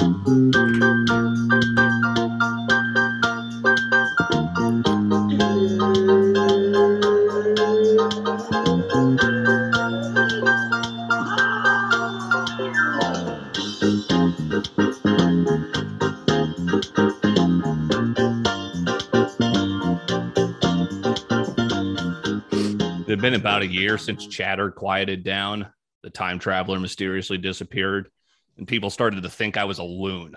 It had been about a year since chatter quieted down. The time traveler mysteriously disappeared, and people started to think I was a loon.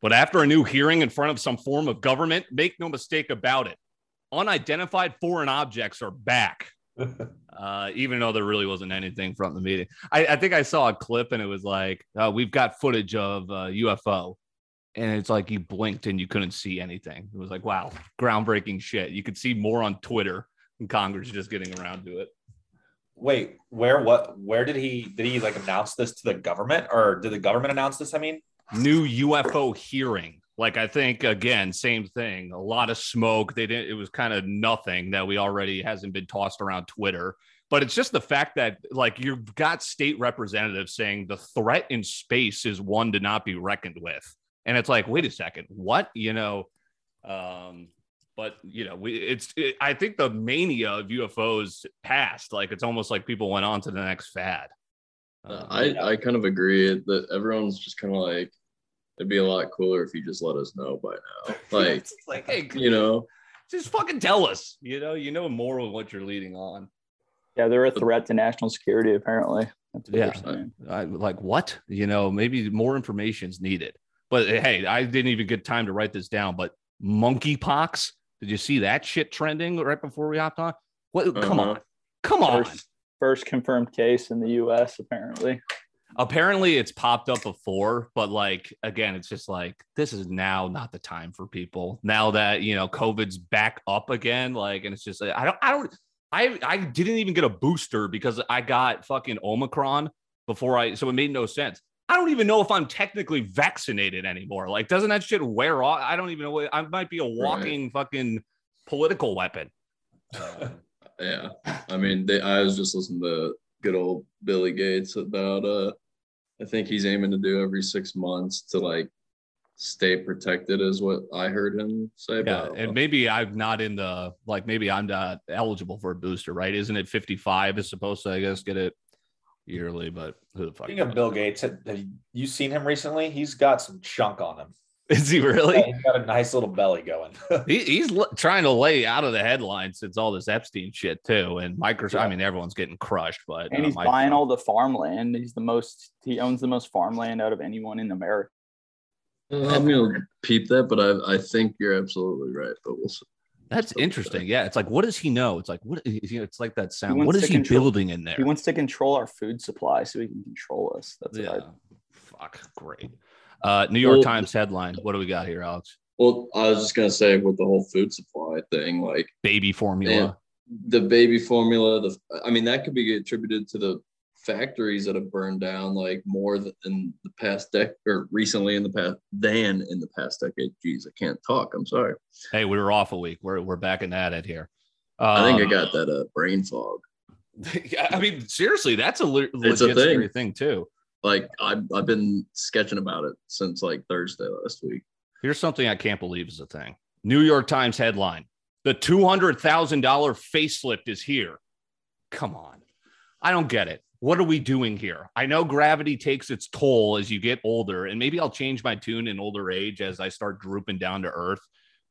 But after a new hearing in front of some form of government, make no mistake about it, unidentified foreign objects are back. uh, even though there really wasn't anything from the meeting. I, I think I saw a clip and it was like, uh, we've got footage of uh, UFO. And it's like you blinked and you couldn't see anything. It was like, wow, groundbreaking shit. You could see more on Twitter and Congress just getting around to it. Wait, where what where did he did he like announce this to the government or did the government announce this? I mean, New UFO hearing. Like I think again, same thing. A lot of smoke. They didn't. It was kind of nothing that we already hasn't been tossed around Twitter. But it's just the fact that like you've got state representatives saying the threat in space is one to not be reckoned with, and it's like, wait a second, what? You know, um, but you know, we it's it, I think the mania of UFOs passed. Like it's almost like people went on to the next fad. Uh, Um, I, I kind of agree that everyone's just kind of like, it'd be a lot cooler if you just let us know by now. Like, like hey, you know, just fucking tell us. You know, you know more of what you're leading on. Yeah, they're a threat to national security, apparently. That's what Yeah. they're. I like what? You know, maybe more information is needed. But hey, I didn't even get time to write this down. But monkeypox, did you see that shit trending right before we hopped on? What? Come Uh-huh. on, come on. First, first confirmed case in the U.S. Apparently, Apparently, it's popped up before, but like again, it's just like this is now not the time for people. Now that you know COVID's back up again, like, and it's just like, I don't, I don't, I, I didn't even get a booster because I got fucking Omicron before I, so it made no sense. I don't even know if I'm technically vaccinated anymore. Like, doesn't that shit wear off? I don't even know. What, I might be a walking fucking political weapon. yeah. I mean, they, I was just listening to good old Billy Gates about, uh, I think he's aiming to do every six months to like stay protected, is what I heard him say. Yeah, and maybe I'm not in the like maybe I'm not eligible for a booster, right? Isn't it 55 is supposed to I guess get it yearly, but who the fuck? Speaking of? Bill Gates, have have you seen him recently? He's got some chunk on him. is he really? Yeah, he's got a nice little belly going. He, he's l- trying to lay out of the headlines since all this Epstein shit too, and Microsoft. I mean, everyone's getting crushed, but and uh, he's Microsoft- buying all the farmland. He's the most. He owns the most farmland out of anyone in America. I'm gonna peep that, but I I think you're absolutely right. But we'll see. That's interesting. Yeah, it's like, what does he know? It's like, what? You know, it's like that sound. What is he control- building in there? He wants to control our food supply so he can control us. That's yeah. what I, Fuck. Great. Uh, New York Well- Times headline. What do we got here, Alex? Well, I was just gonna say with the whole food supply thing, like Baby formula. the baby formula, the I mean that could be attributed to the factories that have burned down like more than in the past decade or recently in the past than in the past decade. Jeez, I can't talk. I'm sorry. Hey, we were off a week. We're we're back in at it here. I think I Um, got that uh, brain fog. I mean, seriously, that's a le- It's a legit thing. thing too. Like I've I've been sketching about it since like Thursday last week. Here's something I can't believe is a thing. New York Times headline: The two hundred thousand dollar facelift is here. Come on, I don't get it. What are we doing here? I know gravity takes its toll as you get older, and maybe I'll change my tune in older age as I start drooping down to earth.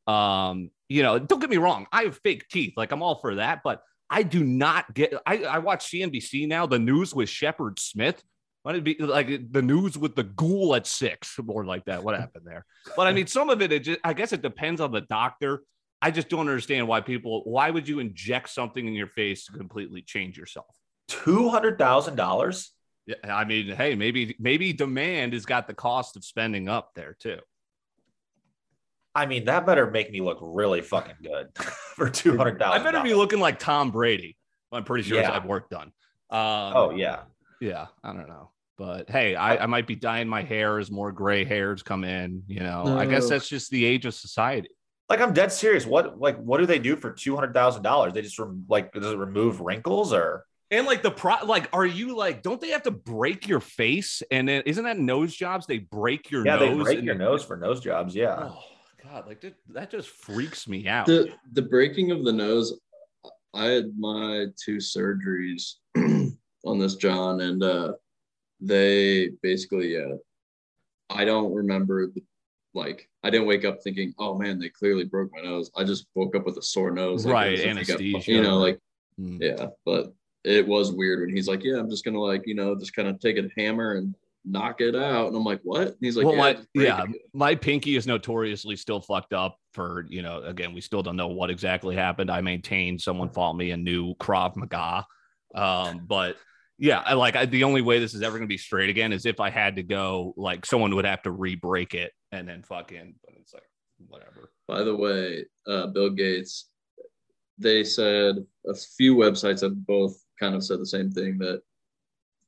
Um, you know, don't get me wrong, I have fake teeth, like I'm all for that, but I do not get. I, I watch CNBC now. The news with Shepard Smith. Why did it be like the news with the ghoul at six, or like that? What happened there? But I mean, some of it, it just, I guess it depends on the doctor. I just don't understand why people. Why would you inject something in your face to completely change yourself? Two hundred thousand dollars. Yeah, I mean, hey, maybe maybe demand has got the cost of spending up there too. I mean, that better make me look really fucking good for two hundred I better be looking like Tom Brady. I'm pretty sure Yeah. I've work done. Um, Oh yeah. yeah, I don't know. But hey, I, I might be dyeing my hair as more gray hairs come in. You know, I guess that's just the age of society. Like I'm dead serious. What like what do they do for two hundred thousand dollars? They just rem- like does it remove wrinkles or And like the pro, like, are you like, don't they have to break your face? And then isn't that nose jobs? They break your Yeah, nose. they break and- your nose for nose jobs. Yeah. Oh God, like that, that just freaks me out. the the breaking of the nose i had my two surgeries on this john and uh they basically yeah i don't remember the like i didn't wake up thinking oh man they clearly broke my nose i just woke up with a sore nose like, Right, as if got- anesthesia. you know like Mm. yeah but it was weird when he's like yeah i'm just gonna like you know just kind of take a hammer and knock it out and i'm like what and he's like well, yeah, my, yeah, it." my pinky is notoriously still fucked up for, you know, again, we still don't know what exactly happened. I maintain someone fought me and knew Krav Maga. Um, but yeah, I like I, the only way this is ever going to be straight again is if I had to go, like someone would have to re-break it and then fucking, but it's like, whatever. By the way, uh, Bill Gates, they said a few websites have both kind of said the same thing that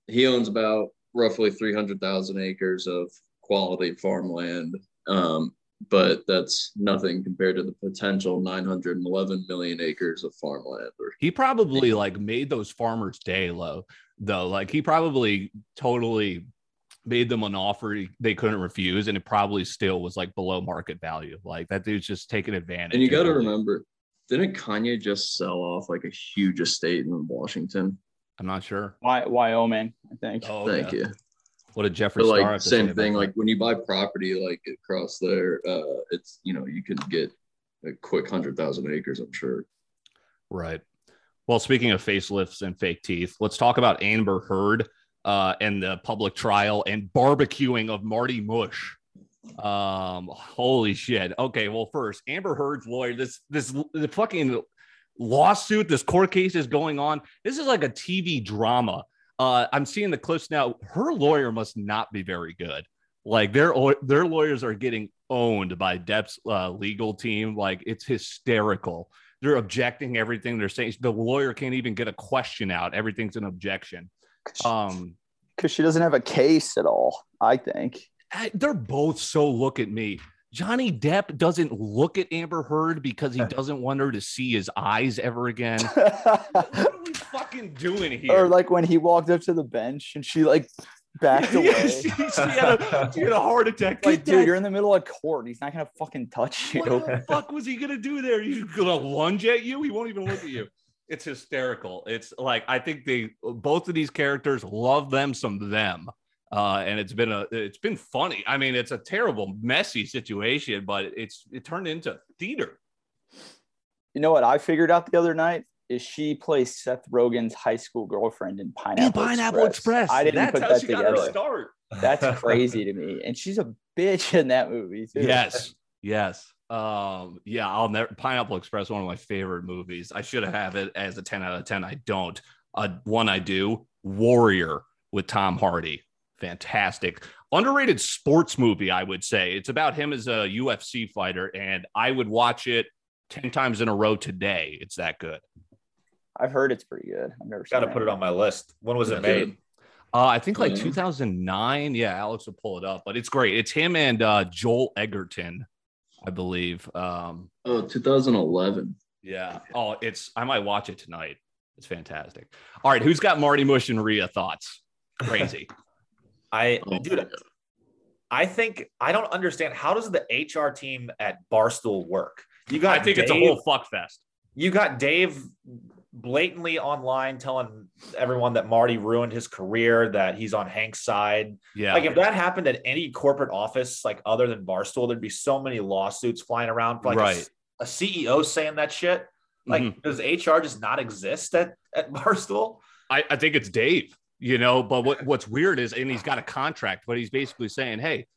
he owns about roughly 300,000 acres of quality farmland. Um, but that's nothing compared to the potential 911 million acres of farmland. He probably like made those farmers day low though. Like he probably totally made them an offer they couldn't refuse, and it probably still was like below market value. Like that dude's just taking advantage. and you got to remember, didn't Kanye just sell off like a huge estate in Washington? I'm not sure. Wy- Wyoming, I think. Oh, Thank okay. you. What did Jeffree But Star like have to say same about thing, that? like when you buy property like across there, uh, it's you know you can get a quick hundred thousand acres. I'm sure. Right. Well, speaking of facelifts and fake teeth, let's talk about Amber Heard uh, and the public trial and barbecuing of Marty Mush. Um, holy shit. Okay, well, first, Amber Heard's lawyer, this this the fucking lawsuit, this court case is going on. This is like a TV drama. Uh, I'm seeing the clips now. Her lawyer must not be very good. Like their their lawyers are getting owned by Depp's uh, legal team. Like it's hysterical they're objecting everything they're saying the lawyer can't even get a question out everything's an objection um Because she doesn't have a case at all, I think. They're both so look at me johnny depp doesn't look at amber heard because he doesn't want her to see his eyes ever again what are we fucking doing here or like when he walked up to the bench and she like backed away. Yeah, she, she had a, she had a heart attack like, Get dude, that- you're in the middle of court. He's not gonna fucking touch you. what the fuck was he gonna do there? He's gonna lunge at you? He won't even look at you. It's hysterical. It's like I think they both of these characters love them some them. Uh, and it's been a it's been funny. I mean, it's a terrible, messy situation, but it's it turned into theater. You know what I figured out the other night is she plays Seth Rogen's high school girlfriend in Pineapple, Pineapple Express. I didn't That's put how that she got her together. start. That's crazy to me. And she's a bitch in that movie too. Yes, yes. Um, yeah, I'll never Pineapple Express, one of my favorite movies. I should have it as a 10 out of 10. I don't. Uh, one I do, Warrior with Tom Hardy. Fantastic. Underrated sports movie, I would say. It's about him as a UFC fighter, and I would watch it 10 times in a row today. It's that good. I've heard it's pretty good. I've never Got to put it on my list. When was it made? Uh, I think like yeah. 2009. Yeah, Alex will pull it up, but it's great. It's him and uh, Joel Edgerton, I believe. Um, Oh, 2011. Yeah. Oh, it's I might watch it tonight. It's fantastic. All right, who's got Marty Mush and Rhea thoughts? Crazy. I Oh, dude, my God. I think I don't understand how does the HR team at Barstool work? You got I think it's a Dave- whole fuck fest. you got Dave blatantly online telling everyone that Marty ruined his career, that he's on Hank's side. Yeah. Like if that happened at any corporate office, like other than Barstool, there'd be so many lawsuits flying around. For like a- Right. a, CEO saying that shit. Like, Mhm. does HR just not exist at, at Barstool? I, I think it's Dave, you know, but what, what's weird is, and he's got a contract, but he's basically saying, hey,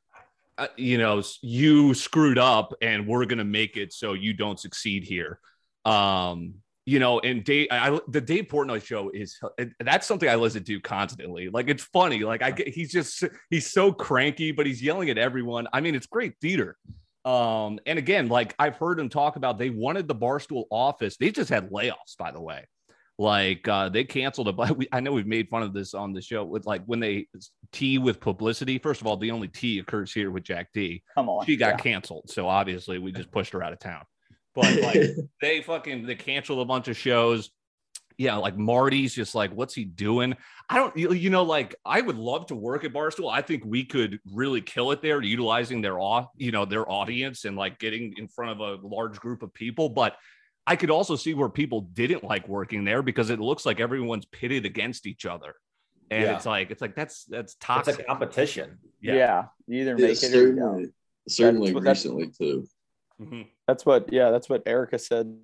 uh, you know, you screwed up and we're going to make it so you don't succeed here. Um, you know, and Dave, I, the Dave Portnoy show is that's something I listen to constantly. Like it's funny. Like I get, he's just he's so cranky, but he's yelling at everyone. I mean, it's great theater. Um, and again, like I've heard him talk about, they wanted the Barstool office. They just had layoffs, by the way. Like uh, they canceled a. But we, I know we've made fun of this on the show with like when they tea with publicity. First of all, the only tea occurs here with Jack D. Come on. She got Yeah. canceled, so obviously we just pushed her out of town. But like they fucking they canceled a bunch of shows. yeah, like Marty's just like, what's he doing? I don't, you, you know, like I would love to work at Barstool. I think we could really kill it there, utilizing their, au- you know, their audience and like getting in front of a large group of people. But I could also see where people didn't like working there because it looks like everyone's pitted against each other, and Yeah. it's like it's like that's that's It's toxic. a competition. Yeah. Yeah. You either Yeah, make it or you don't. certainly, certainly what- that's- recently too. Mhm. That's what, yeah, that's what Erica said.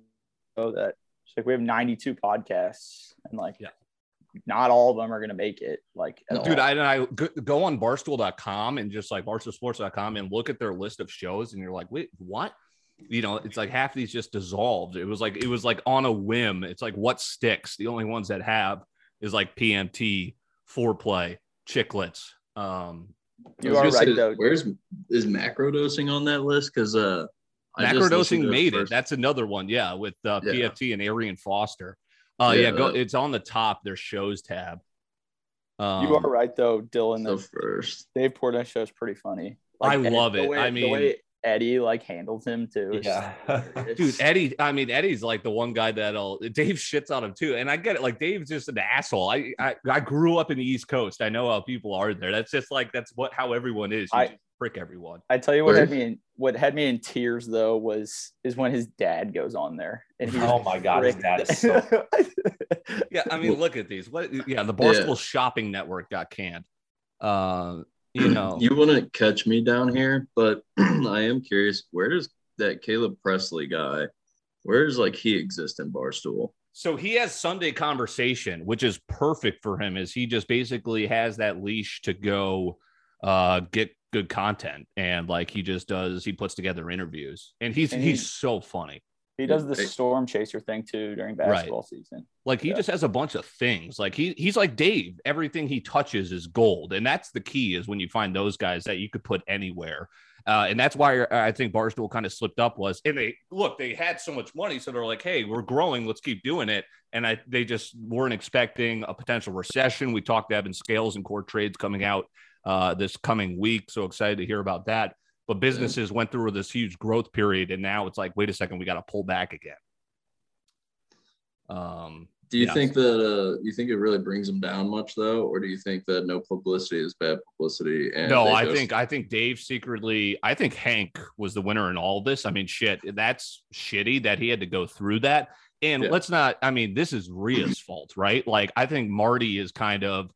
Oh, that she's like, we have 92 podcasts and like, Yeah. not all of them are going to make it. Like, Dude, all. I, and I go, go on barstool.com and just like barstoolsports.com and look at their list of shows, and you're like, wait, what? You know, it's like half these just dissolved. It was like it was like on a whim. It's like what sticks. The only ones that have is like PMT, foreplay, Chiclets. Um, I You are right, say, though. Where's is macro dosing on that list? Because uh, I just listened macrodosing to the made it. That's another one. Yeah, with uh, Yeah. PFT and Arian Foster. Uh, yeah, Yeah. go. It's on the top. Their shows tab. Um, you are right though, Dylan. the The first. Dave Portnoy show is pretty funny. I and love the it. way- I the mean- way Eddie like handles him too. is Yeah. dude eddie i mean eddie's like the one guy that'll dave shits on him too and i get it like dave's just an asshole i i, I grew up in the east coast i know how people are there that's just like that's what how everyone is you I- just prick everyone I tell you what Where- had me in what had me in tears though was is when his dad goes on there and he Oh my God, his dad is so- yeah i mean look at these what yeah the barstool shopping network got canned uh you know you wouldn't catch me down here, but I am curious. Where does that Caleb Pressley guy? Where does like he exist in Barstool? So he has Sunday conversation, which is perfect for him, is he just basically has that leash to go uh get good content and like he just does he puts together interviews and he's And he's he- so funny. He does the storm chaser thing too during basketball season. Like he Yeah. just has a bunch of things. Like he he's like Dave. Everything he touches is gold, and that's the key. Is when you find those guys that you could put anywhere, uh, and that's why I think Barstool kind of slipped up. Was and they look they had so much money, so they're like, hey, we're growing, let's keep doing it. And I they just weren't expecting a potential recession. We talked to Evan Scales and core trades coming out uh, this coming week. So excited to hear about that. But businesses went through this huge growth period, and now it's like, wait a second, we got to pull back again. Um, Do you think that uh you think it really brings them down much though, or do you think that no publicity is bad publicity? And no, I just- think I think Dave secretly. I think Hank was the winner in all this. I mean, shit, that's shitty that he had to go through that. And Yeah. let's not. I mean, this is Rhea's fault, right? Like, I think Marty is kind of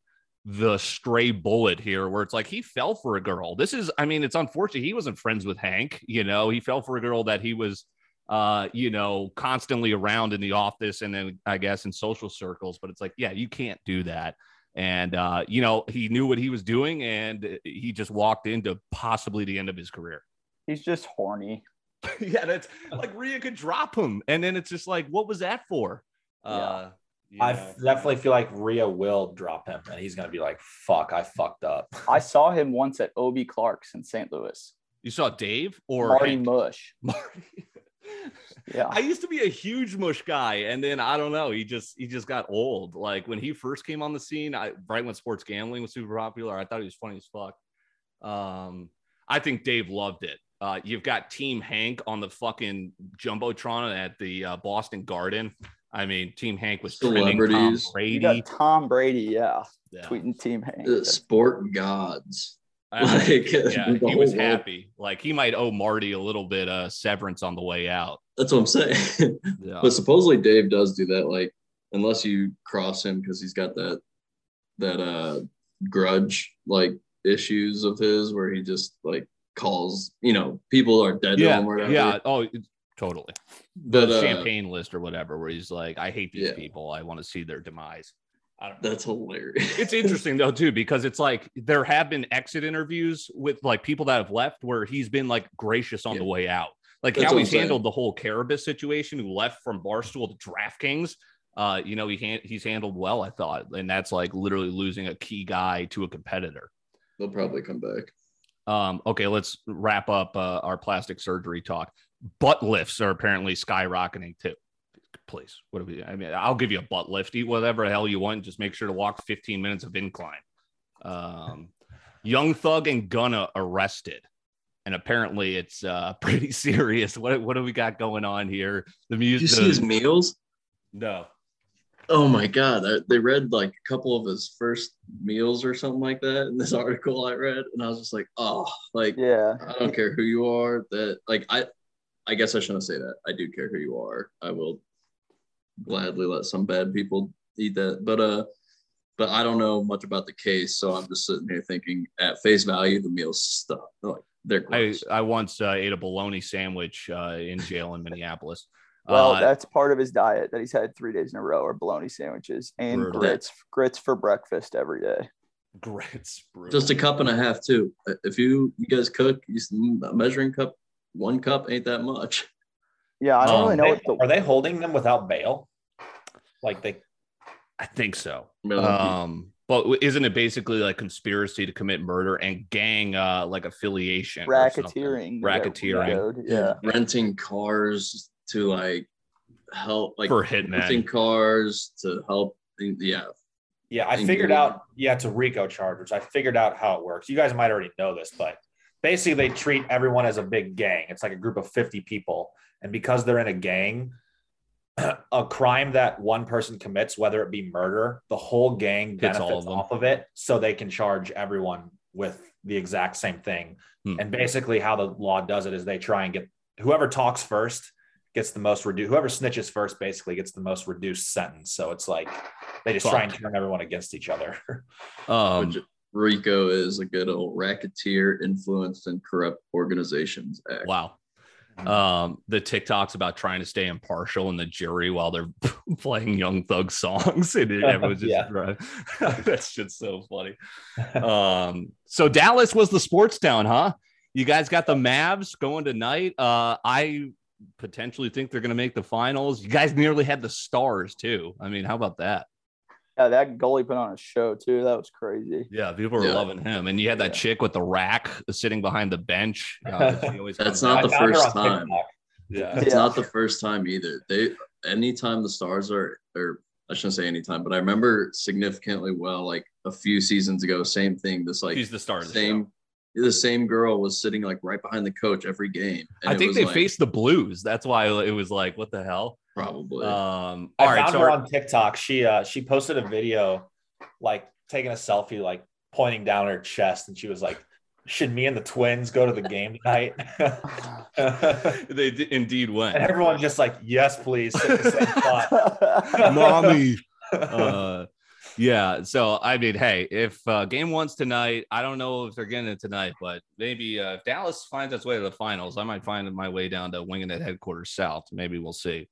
the stray bullet here, where it's like he fell for a girl. This is. I mean, it's unfortunate he wasn't friends with Hank. You know, he fell for a girl that he was. Uh, you know, constantly around in the office and then I guess in social circles, but it's like, yeah, you can't do that and uh, you know he knew what he was doing and he just walked into possibly the end of his career He's just horny. yeah that's like Rhea could drop him and then it's just like what was that for uh you I definitely feel like Rhea will drop him, and he's gonna be like, "Fuck, I fucked up." I saw him once at Ob Clark's in St. Louis. you saw dave or Marty Hank? Mush. Marty. Yeah. I used to be a huge mush guy, and then I don't know. He just he just got old. Like when he first came on the scene, I right when sports gambling was super popular. I thought he was funny as fuck. Um, I think Dave loved it. Uh, you've got Team Hank on the fucking jumbotron at the uh, Boston Garden. I mean, Team Hank was trending Tom Celebrities. You Brady. got Tom Brady, yeah, Yeah. tweeting Team Hank. Uh, sport gods. I- Like, yeah, he was world. happy. Like he might owe Marty a little bit of severance on the way out. That's what I'm saying. Yeah. but supposedly Dave does do that, like unless you cross him because he's got that that uh grudge like issues of his where he just like calls, you know, people are dead yeah, or whatever. yeah. Oh, it- totally. But the uh, champagne list or whatever, where he's like, I hate these Yeah. people. I want to see their demise. I don't know. that's hilarious. It's interesting though, too, because it's like there have been exit interviews with like people that have left where he's been like gracious on Yeah. the way out. Like That's how he's handled the whole Carabas situation, who left from Barstool to DraftKings. Uh, you know, he han- he's handled well, I thought. And that's like literally losing a key guy to a competitor. They'll probably come back. Um, okay, let's wrap up uh, our plastic surgery talk. Butt lifts are apparently skyrocketing too. Please, what do we? I mean, I'll give you a butt lift. Eat whatever the hell you want. Just make sure to walk 15 minutes of incline. Um, Young Thug and Gunna arrested, and apparently it's uh, pretty serious. What what do we got going on here? The Did you see his meals? no. Oh my god, I- they read like a couple of his first meals or something like that in this article I read, and I was just like, oh, like Yeah. I don't care who you are. That like I, I guess I shouldn't say that. I do care who you are. I will gladly let some bad people eat that, but uh, but I don't know much about the case, so I'm just sitting here thinking at face value the meals stuff like they're I, gross. I once uh, ate a bologna sandwich uh, in jail in Minneapolis. Well, Uh, that's part of his diet that he's had three days in a row are bologna sandwiches and Brutal. grits grits for breakfast every day. grits. brutal. just a cup and a half too. If you you guys cook, you s- a measuring cup, one cup ain't that much. Yeah, I don't Um, really know They- the are they holding them without bail? Like they I think so. I mean, Um, but isn't it basically like conspiracy to commit murder and gang uh like affiliation? racketeering. Racketeering. code, Yeah. renting cars to like help like For renting cars to help yeah Yeah, I figured out. Yeah, it's a RICO charge, which I figured out how it works. You guys might already know this, but basically they treat everyone as a big gang. It's like a group of 50 people. And because they're in a gang, a crime that one person commits, whether it be murder, the whole gang Hits all benefits of off of it. So they can charge everyone with the exact same thing. Hmm. And basically, how the law does it is they try and get whoever talks first gets the most reduced, whoever snitches first basically gets the most reduced sentence. So it's like they just try and turn everyone against each other. Um, which rico is a good old racketeer influenced and corrupt organizations act wow. Um, the TikToks about trying to stay impartial in the jury while they're playing Young Thug songs, and it, everyone's just Yeah. that's just so funny. Um, so Dallas was the sports town, huh? You guys got the Mavs going tonight. Uh, I potentially think they're going to make the finals. You guys nearly had the Stars too. I mean, how about that? Yeah, that goalie put on a show too. That was crazy. Yeah, people were Yeah. loving him, and you had that Yeah. chick with the rack sitting behind the bench. That's not out. the I found her first time. TikTok. Yeah. it's Yeah. not the first time either they anytime the stars are or i shouldn't say anytime but i remember significantly well like a few seasons ago same thing this like She's the star of the show. same the same girl was sitting like right behind the coach every game and I it think was, they like, faced the Blues. That's why it was like, what the hell? Probably Um, I all right, found so her on TikTok. She uh she posted a video like taking a selfie, like pointing down her chest, and she was like, Should me and the twins go to the game tonight? they d- indeed went. and everyone just like, Yes, please. Sit in the same spot. Mommy. uh, yeah. So I mean, hey, if uh, game one's tonight, I don't know if they're getting it tonight, but maybe uh, if Dallas finds its way to the finals, I might find my way down to winging it headquarters south. Maybe we'll see.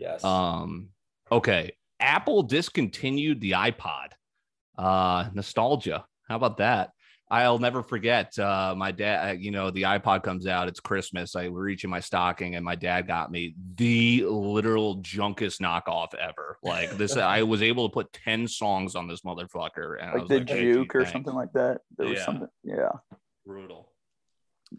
Yes. Um, okay. Apple discontinued the iPod. Uh, nostalgia. How about that? I'll never forget. Uh, my dad, uh, you know, the iPod comes out. It's Christmas. I was reaching my stocking, and my dad got me the literal junkest knockoff ever. Like this, I was able to put ten songs on this motherfucker, and like was the like, "Hey, juke or thanks." something like that. There was Yeah. something. Yeah. Brutal.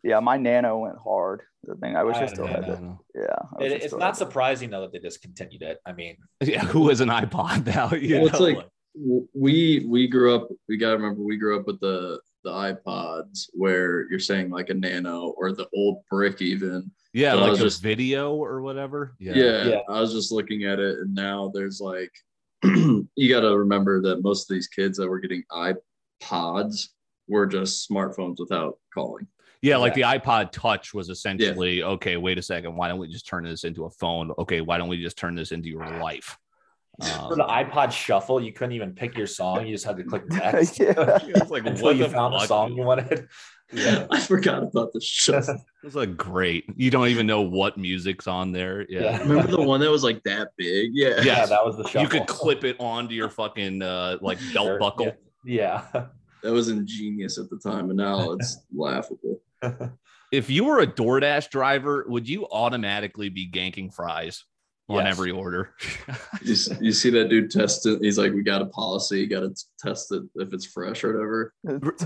Yeah. My nano went hard. The thing I wish I I, had still Yeah, had no, that. Yeah. I wish I It- it's not had that. surprising though that they discontinued it. I mean, Yeah, who has an iPod now? You Well, it's like- we we grew up we got to remember we grew up with the the ipods where you're saying like a nano or the old brick even yeah, but like was a just- video or whatever. yeah. Yeah. i was just looking at it and now there's like you got to remember that most of these kids that were getting ipods were just smartphones without calling Yeah, like the iPod Touch was essentially Yeah. okay. Wait a second. Why don't we just turn this into a phone? Okay, why don't we just turn this into your life? for the Um, iPod Shuffle, you couldn't even pick your song. You just had to click next yeah. it's like until what you the found the fuck, song you wanted. Yeah, i forgot about the show it was like great. You don't even know what music's on there. Yeah, Yeah. remember the one that was like that big yeah Yeah. Yeah, that was the shuffle. you could clip it onto your fucking uh, like belt Sure, buckle. Yeah. that was ingenious at the time and now it's laughable If you were a DoorDash driver, would you automatically be ganking fries on Yes. every order? You, you see that dude test it. He's like, we got a policy. You got to test it if it's fresh or whatever.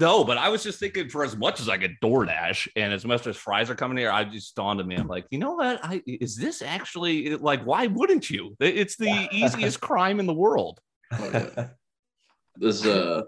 No, but I was just thinking for as much as I get DoorDash and as much as fries are coming here, I just dawned on me. I'm like, you know what? I is this actually like why wouldn't you? It's the easiest crime in the world. Oh, yeah. This uh,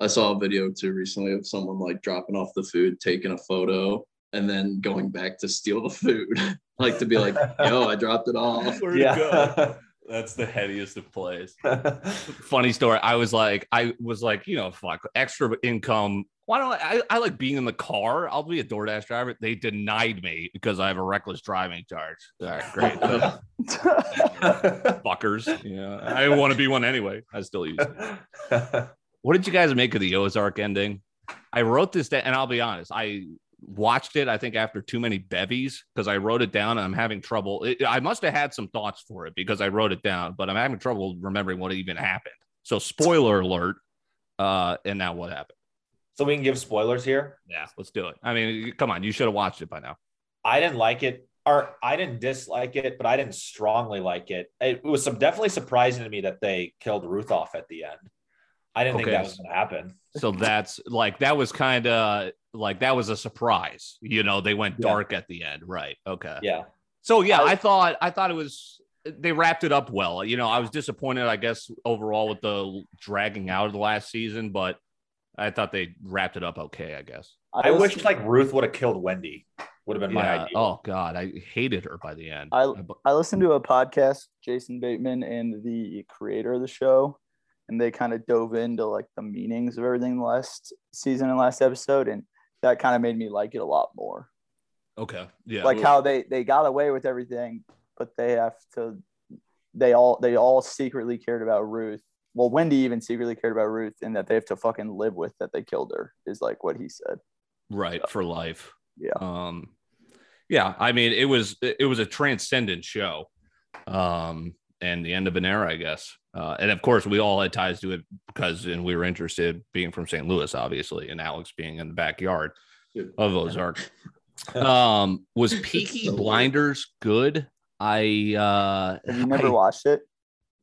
I saw a video too recently of someone like dropping off the food, taking a photo, and then going back to steal the food, like to be like, yo, I dropped it off. Where'd it go? yeah. That's the headiest of plays. Funny story. I was like, I was like, you know, fuck, extra income. Why don't I, I? I like being in the car. I'll be a DoorDash driver. They denied me because I have a reckless driving charge. All right, great. Fuckers. Yeah. I want to be one anyway. I still use it. What did you guys make of the Ozark ending? I wrote this down, and I'll be honest, I watched it. I think after too many bevies because I wrote it down, and I'm having trouble. It, I must have had some thoughts for it because I wrote it down, but I'm having trouble remembering what even happened. So, spoiler alert. Uh, and now what happened? so we can give spoilers here. Yeah, let's do it. I mean, come on, you should have watched it by now. I didn't like it, or I didn't dislike it, but I didn't strongly like it. It was some definitely surprising to me that they killed Ruth off at the end. I didn't think that was going to happen. So that's like that was kind of like that was a surprise. You know, they went Yeah. dark at the end, right? Okay. Yeah, So yeah, I- I thought I thought it was they wrapped it up well. You know, I was disappointed, I guess, overall with the dragging out of the last season, but I thought they wrapped it up okay. I guess. I listened- wish like Ruth would have killed Wendy. Would have been my idea. Oh God, I hated her by the end. I- I listened to a podcast, Jason Bateman and the creator of the show, and they kind of dove into like the meanings of everything last season and last episode, and that kind of made me like it a lot more. okay. Yeah. Like how they they got away with everything, but they have to. They all they all secretly cared about Ruth. Well, Wendy even secretly cared about Ruth, and that they have to fucking live with that they killed her is like what he said. right for life. Yeah. Um, yeah. I mean, it was it was a transcendent show, um, and the end of an era, I guess. Uh, and of course, we all had ties to it because, and we were interested, being from St. Louis, obviously, and Alex being in the backyard of Ozark. um, was Peaky So weird. Blinders good? I uh, Have you never I- watched it?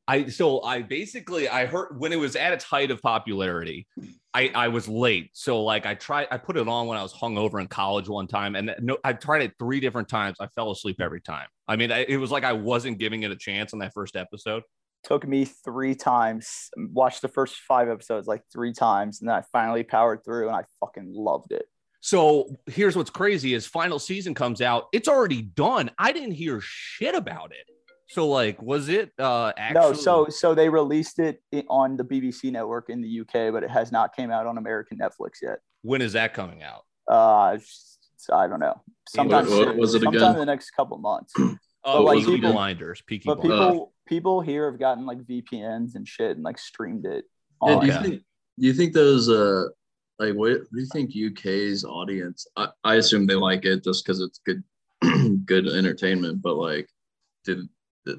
I so I basically I heard when it was at its height of popularity, I I was late. So like I tried I put it on when I was hungover in college one time, and no, I tried it three different times. I fell asleep every time. I mean, I, it was like I wasn't giving it a chance on that first episode. took me three times watched the first five episodes like three times and then i finally powered through and i fucking loved it So here's what's crazy: is final season comes out, it's already done. I didn't hear shit about it. So like, was it uh actually? no so so they released it on the bbc network in the uk but it has not came out on american netflix yet when is that coming out? uh i don't know Sometimes what soon. was it sometime again? in the next couple months Oh, like, Peaky people- Blinders. Peaky but Blinders. people people here have gotten like vpns and shit and like streamed it Yeah, do you Okay. think do you think those uh like what, what do you think UK's audience I, I assume they like it just because it's good good entertainment, but like did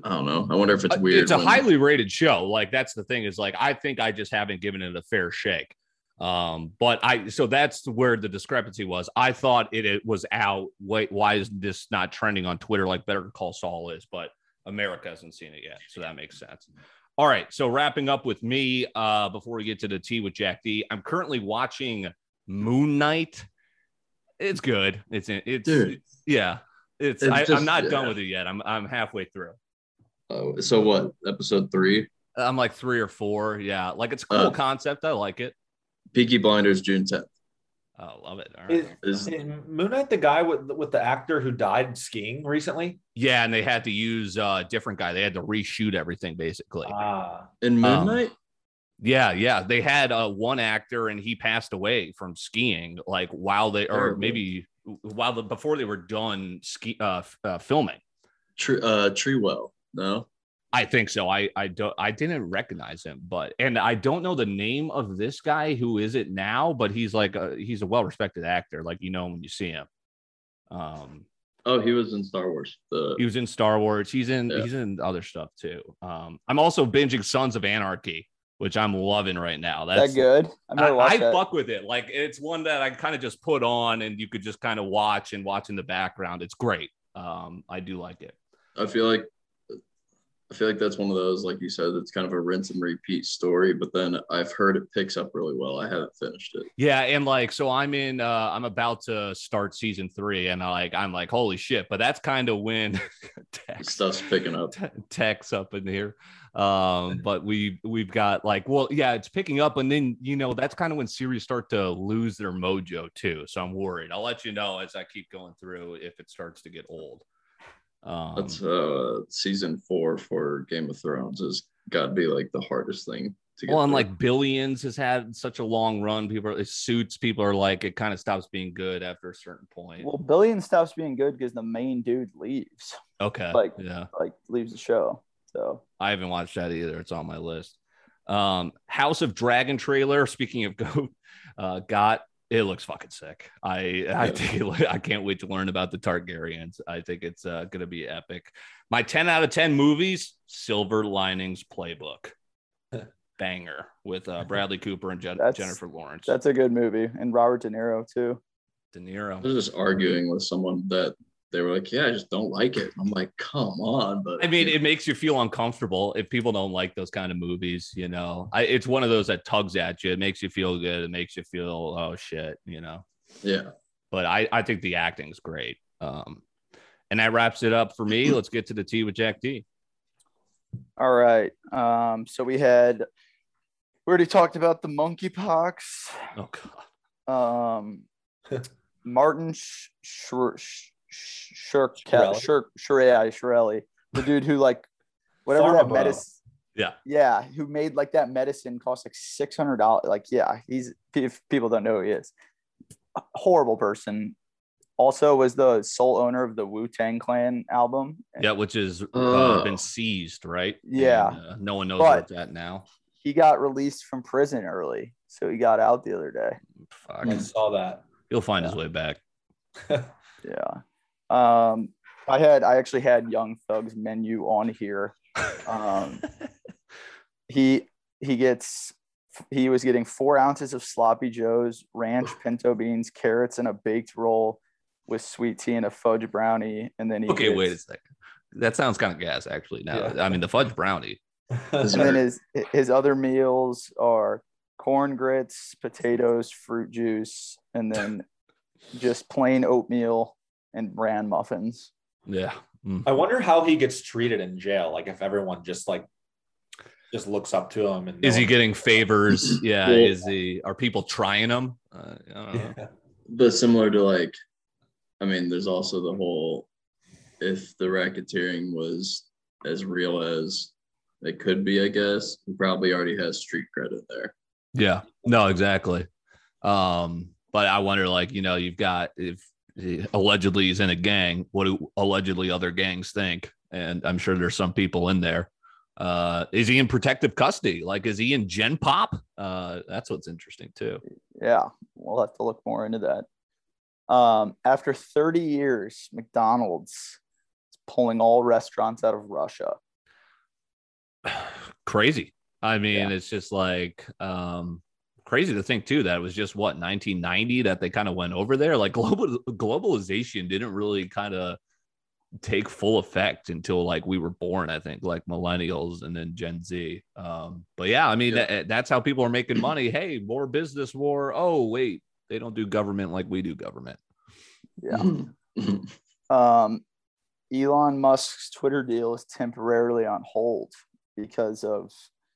I don't know. I wonder if it's Uh, weird. It's a when- highly rated show. Like that's the thing is like I think I just haven't given it a fair shake. Um, but I so that's where the discrepancy was. I thought it, it was out. Wait, why is this not trending on Twitter like Better Call Saul is? But America hasn't seen it yet, so that makes sense. All right, so wrapping up with me uh, before we get to the tea with Jack D. I'm currently watching Moon Knight. It's good. It's it's Dude. yeah. It's, It's I, I'm not done with it yet. I'm I'm halfway through. Oh, so what? Episode three, I'm like three or four. Yeah, like it's a cool Uh, concept. I like it. Peaky Blinders, June tenth. Oh, love it. All Is. Is is Moon Knight the guy with with the actor who died skiing recently? Yeah, and they had to use uh, a different guy. They had to reshoot everything basically. Ah, in Moon Um, yeah, yeah. They had uh, one actor, and he passed away from skiing, like while they, or Terrible. maybe while the before they were done ski uh, f- uh, filming. Tre- uh Treewell. No. I think so. I I don't I didn't recognize him, but and I don't know the name of this guy who is it now, but he's like a, he's a well respected actor, like you know when you see him. Um, Oh, he was in Star Wars. The he was in Star Wars. He's in Yeah. he's in other stuff too. Um, I'm also binging Sons of Anarchy, which I'm loving right now. that That's good i've I, I that. fuck with it. Like it's one that I kind of just put on and you could just kind of watch and watch in the background. It's great. Um, I do like it. I feel like I feel like that's one of those, like you said, it's kind of a rinse and repeat story. But then I've heard it picks up really well. I haven't finished it. Yeah, and like so I'm in uh I'm about to start season 3 and I like I'm like holy shit, but that's kind of when Tex, Stuff's picking up. Te- Tex up in here. Um but we we've got like well yeah, it's picking up and then you know that's kind of when series start to lose their mojo too. So I'm worried. I'll let you know as I keep going through if it starts to get old. Um, That's uh season four for Game of Thrones has got to be like the hardest thing to get. well, and through. like Billions has had such a long run. People, are, suits. People are like, it kind of stops being good after a certain point. Well, Billion stops being good because the main dude leaves, okay, like- yeah, like leaves the show. So I haven't watched that either. It's on my list. Um, House of Dragon trailer. Speaking of goat, uh, got it looks fucking sick. I I Yeah. think it, I can't wait to learn about the Targaryens. I think it's uh, gonna be epic. My ten out of ten movies: Silver Linings Playbook, banger with uh, Bradley Cooper and Jen- Jennifer Lawrence. that's a good movie, and Robert De Niro too. De Niro. I Niro. was just arguing with someone that they were like, "Yeah, I just don't like it." I'm like, "Come on!" But I mean, it makes you feel uncomfortable if people don't like those kind of movies. You know, I, it's one of those that tugs at you. It makes you feel good. It makes you feel, oh shit, you know. yeah, But I, I think the acting's great. Um, and that wraps it up for me. Let's get to the tea with Jack D. All right. Um, so we had we already talked about the monkeypox. Oh god. Um, Martin Sh- Sh- Sh- Shirk Shirelli? Shirk Shirelli Shirelli, the dude who like whatever that medicine. Yeah. Yeah, who made like that medicine cost like six hundred dollars. Like, yeah, he's if people don't know who he is, a horrible person. Also, was the sole owner of the Wu Tang Clan album. Yeah, which has uh, been seized, right? Yeah. And, uh, no one knows But- where it's at now. He got released from prison early, so he got out the other day. Fuck. I saw that. He'll find his way back. Yeah. Um, I had I actually had Young Thug's menu on here. Um, he he gets he was getting four ounces of sloppy joes, ranch pinto beans, carrots, and a baked roll with sweet tea and a fudge brownie. And then he okay, gets, wait a second. That sounds kind of gas, actually. Now, Yeah. I mean, the fudge brownie. And then his his other meals are corn grits, potatoes, fruit juice, and then just plain oatmeal and bran muffins. Yeah. Mm. I wonder how he gets treated in jail. Like if everyone just like just looks up to him and Is he one- getting favors? Yeah. Well- Is he? Are people trying him? Uh, I don't know. Yeah. but similar to like, I mean, there's also the whole if the racketeering was as real as it could be, I guess he probably already has street credit there. Yeah. No, exactly. Um, but I wonder, like, you know, you've got if he allegedly he's in a gang, what do allegedly other gangs think? And I'm sure there's some people in there. Uh, is he in protective custody? Like, is he in Gen Pop? Uh, that's what's interesting too. Yeah, we'll have to look more into that. Um, after 30 years, McDonald's is pulling all restaurants out of Russia. crazy. I mean, Yeah. it's just like um crazy to think too that it was just what 1990 that they kind of went over there. Like global globalization didn't really kind of take full effect until like we were born, I think, like millennials and then Gen Z. Um, but yeah, I mean Yeah. that- that's how people are making money. Hey, more business war. Oh, wait, they don't do government like we do government. Yeah. Um, Elon Musk's Twitter deal is temporarily on hold because of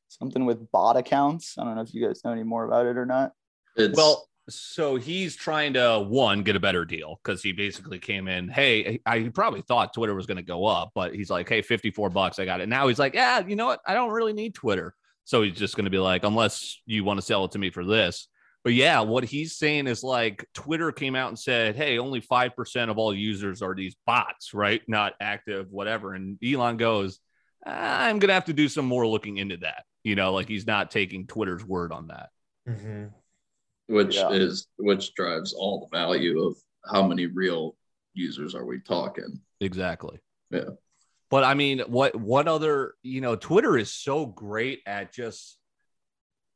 something with bot accounts. I don't know if you guys know any more about it or not. It's Well, so he's trying to one get a better deal because he basically came in. Hey, I probably thought Twitter was going to go up, but he's like, hey, 54 bucks, I got it. Now he's like, yeah, you know what? I don't really need Twitter. So he's just going to be like, unless you want to sell it to me for this. But yeah, what he's saying is like Twitter came out and said, hey, only 5% of all users are these bots, right? Not active, whatever. And Elon goes, ah, I'm going to have to do some more looking into that. You know, like he's not taking Twitter's word on that. Mhm. which Yeah. is which drives all the value of how many real users are we talking? Exactly. Yeah. But I mean, what what other, you know, Twitter is so great at just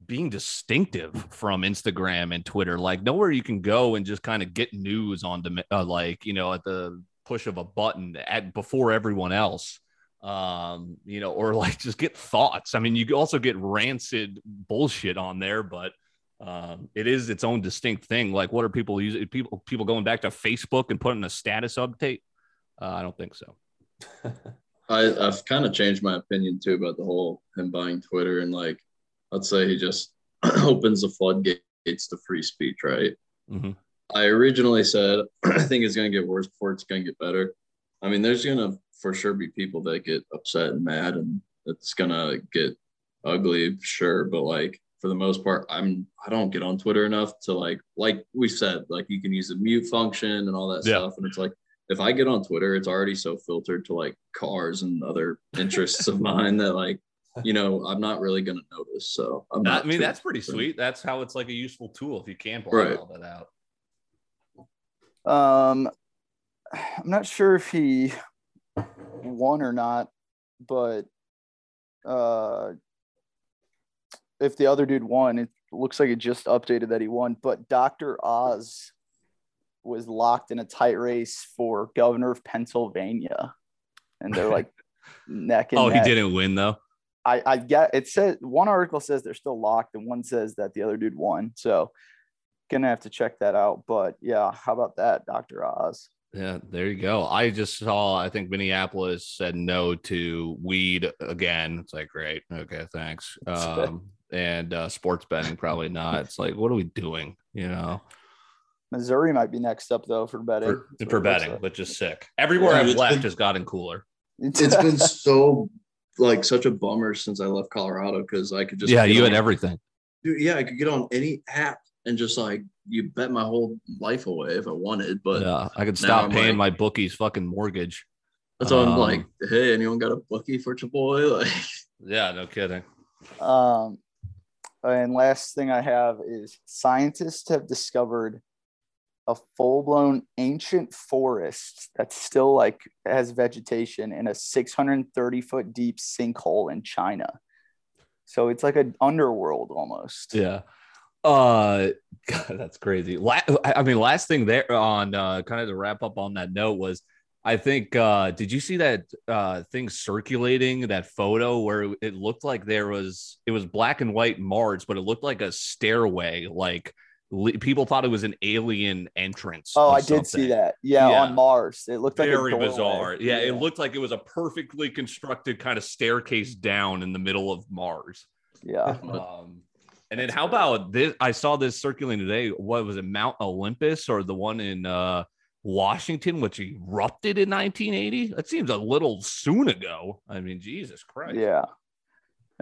being distinctive from Instagram and Twitter. Like nowhere you can go and just kind of get news on the uh, like, you know, at the push of a button at before everyone else. Um, you know, or like just get thoughts. I mean, you also get rancid bullshit on there, but um, it is its own distinct thing. Like, what are people using? People people going back to Facebook and putting a status update? Uh, I don't think so. I, I've kind of changed my opinion too about the whole him buying Twitter and like, let's say he just opens the floodgates to free speech, right? Mhm. I originally said I think it's going to get worse before it's going to get better. I mean, there's going to for sure be people that get upset and mad, and it's gonna get ugly, sure. But like for the most part, I'm I don't get on Twitter enough to like like we said, like you can use the mute function and all that Yeah. stuff, and it's like if I get on Twitter, it's already so filtered to like cars and other interests of mine that like you know I'm not really gonna notice. So I'm That- not. I mean, that's pretty sweet. That's how it's like a useful tool if you can block Right. all that out. Um, I'm not sure if he won or not, but uh, if the other dude won, it looks like it just updated that he won. But Dr. Oz was locked in a tight race for governor of Pennsylvania, and they're like neck and Oh, he didn't win though. I, I get it says one article says they're still locked and one says that the other dude won. So gonna have to check that out. But yeah, how about that, Dr. Oz? Yeah, there you go. I just saw, I think Minneapolis said no to weed again. It's like, great. Okay, thanks. Um, and uh, sports betting, probably not. It's like, what are we doing? You know, Missouri might be next up though for betting. for, for what it looks betting, which is sick. Everywhere Yeah, I've left been- has gotten cooler. it's been so like such a bummer since I left Colorado because I could just yeah, get you had everything. dude, yeah I could get on any app and just like you bet my whole life away if I wanted but yeah, I could stop I'm paying like- my bookies fucking mortgage. that's why I'm Um, like hey anyone got a bookie for your boy like Yeah, no kidding. Um, and last thing I have is scientists have discovered a full blown ancient forest that's still like has vegetation in a 630 foot deep sinkhole in China. So it's like an underworld almost. Yeah. Uh, God, that's crazy. La- I I mean, last thing there on uh, kind of to wrap up on that note was, I think, uh, did you see that uh, thing circulating that photo where it- it looked like there was it was black and white Mars, but it looked like a stairway. Like li- people thought it was an alien entrance. Oh, of I did see that. Yeah, Yeah. on Mars. It looked like Very doorway. bizarre. Yeah, it looked like it was a perfectly constructed kind of staircase down in the middle of Mars. Yeah. Um, and then how about this? I saw this circulating today. What was it, Mount Olympus or the one in uh, Washington, which erupted in 1980? That seems a little soon ago. I mean, Jesus Christ. Yeah.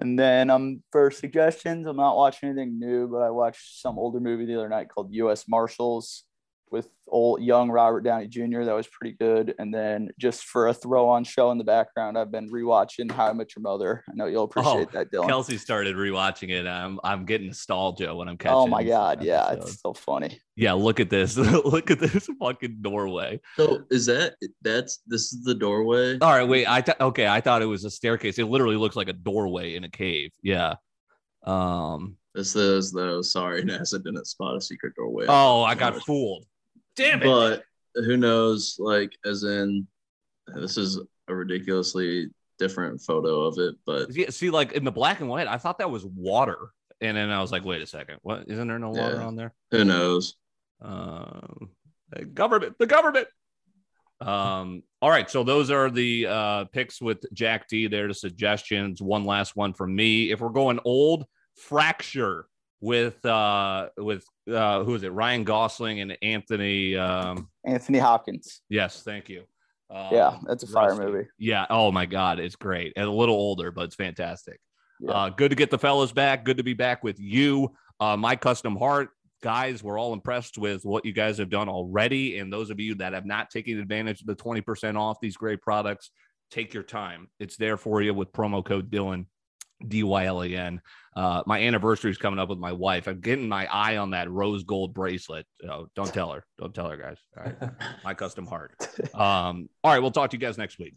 And then um for suggestions, I'm not watching anything new, but I watched some older movie the other night called US Marshals with old young Robert Downey Jr. That was pretty good. And then just for a throw on show in the background, I've been rewatching How I Met Your Mother. I know you'll appreciate Oh, that, Dylan. Kelsey started rewatching it. I'm I'm getting nostalgia when I'm catching. oh my god, yeah, episodes. it's so funny. yeah. Look at this. look at this fucking doorway. so is that that's this is the doorway All right, wait. I thought okay. I thought it was a staircase. It literally looks like a doorway in a cave. Yeah. Um. this is though sorry NASA didn't spot a secret doorway Oh, I got fooled. Damn it. but who knows like as in this is a ridiculously different photo of it but Yeah, see, like in the black and white, I thought that was water, and then I was like, wait a second, what? Isn't there no water Yeah. on there? who knows Um, the government, the government. Um. All right, so those are the uh picks with Jack D. There, the suggestions. One last one from me. If we're going old, fracture with uh with uh who is it? Ryan Gosling and Anthony. Um. Anthony Hopkins. Yes, thank you. Um, Yeah, that's a fire Rusty. movie. Yeah. Oh my God, it's great. And a little older, but it's fantastic. Yeah. Uh, good to get the fellas back. Good to be back with you. Uh, my custom heart guys, we're all impressed with what you guys have done already. And those of you that have not taken advantage of the 20% off these great products, take your time. It's there for you with promo code Dylan. D Y L A N. Uh, my anniversary is coming up with my wife. I'm getting my eye on that rose gold bracelet. So don't tell her. Don't tell her, guys. All right. My custom heart. Um, all right. We'll talk to you guys next week.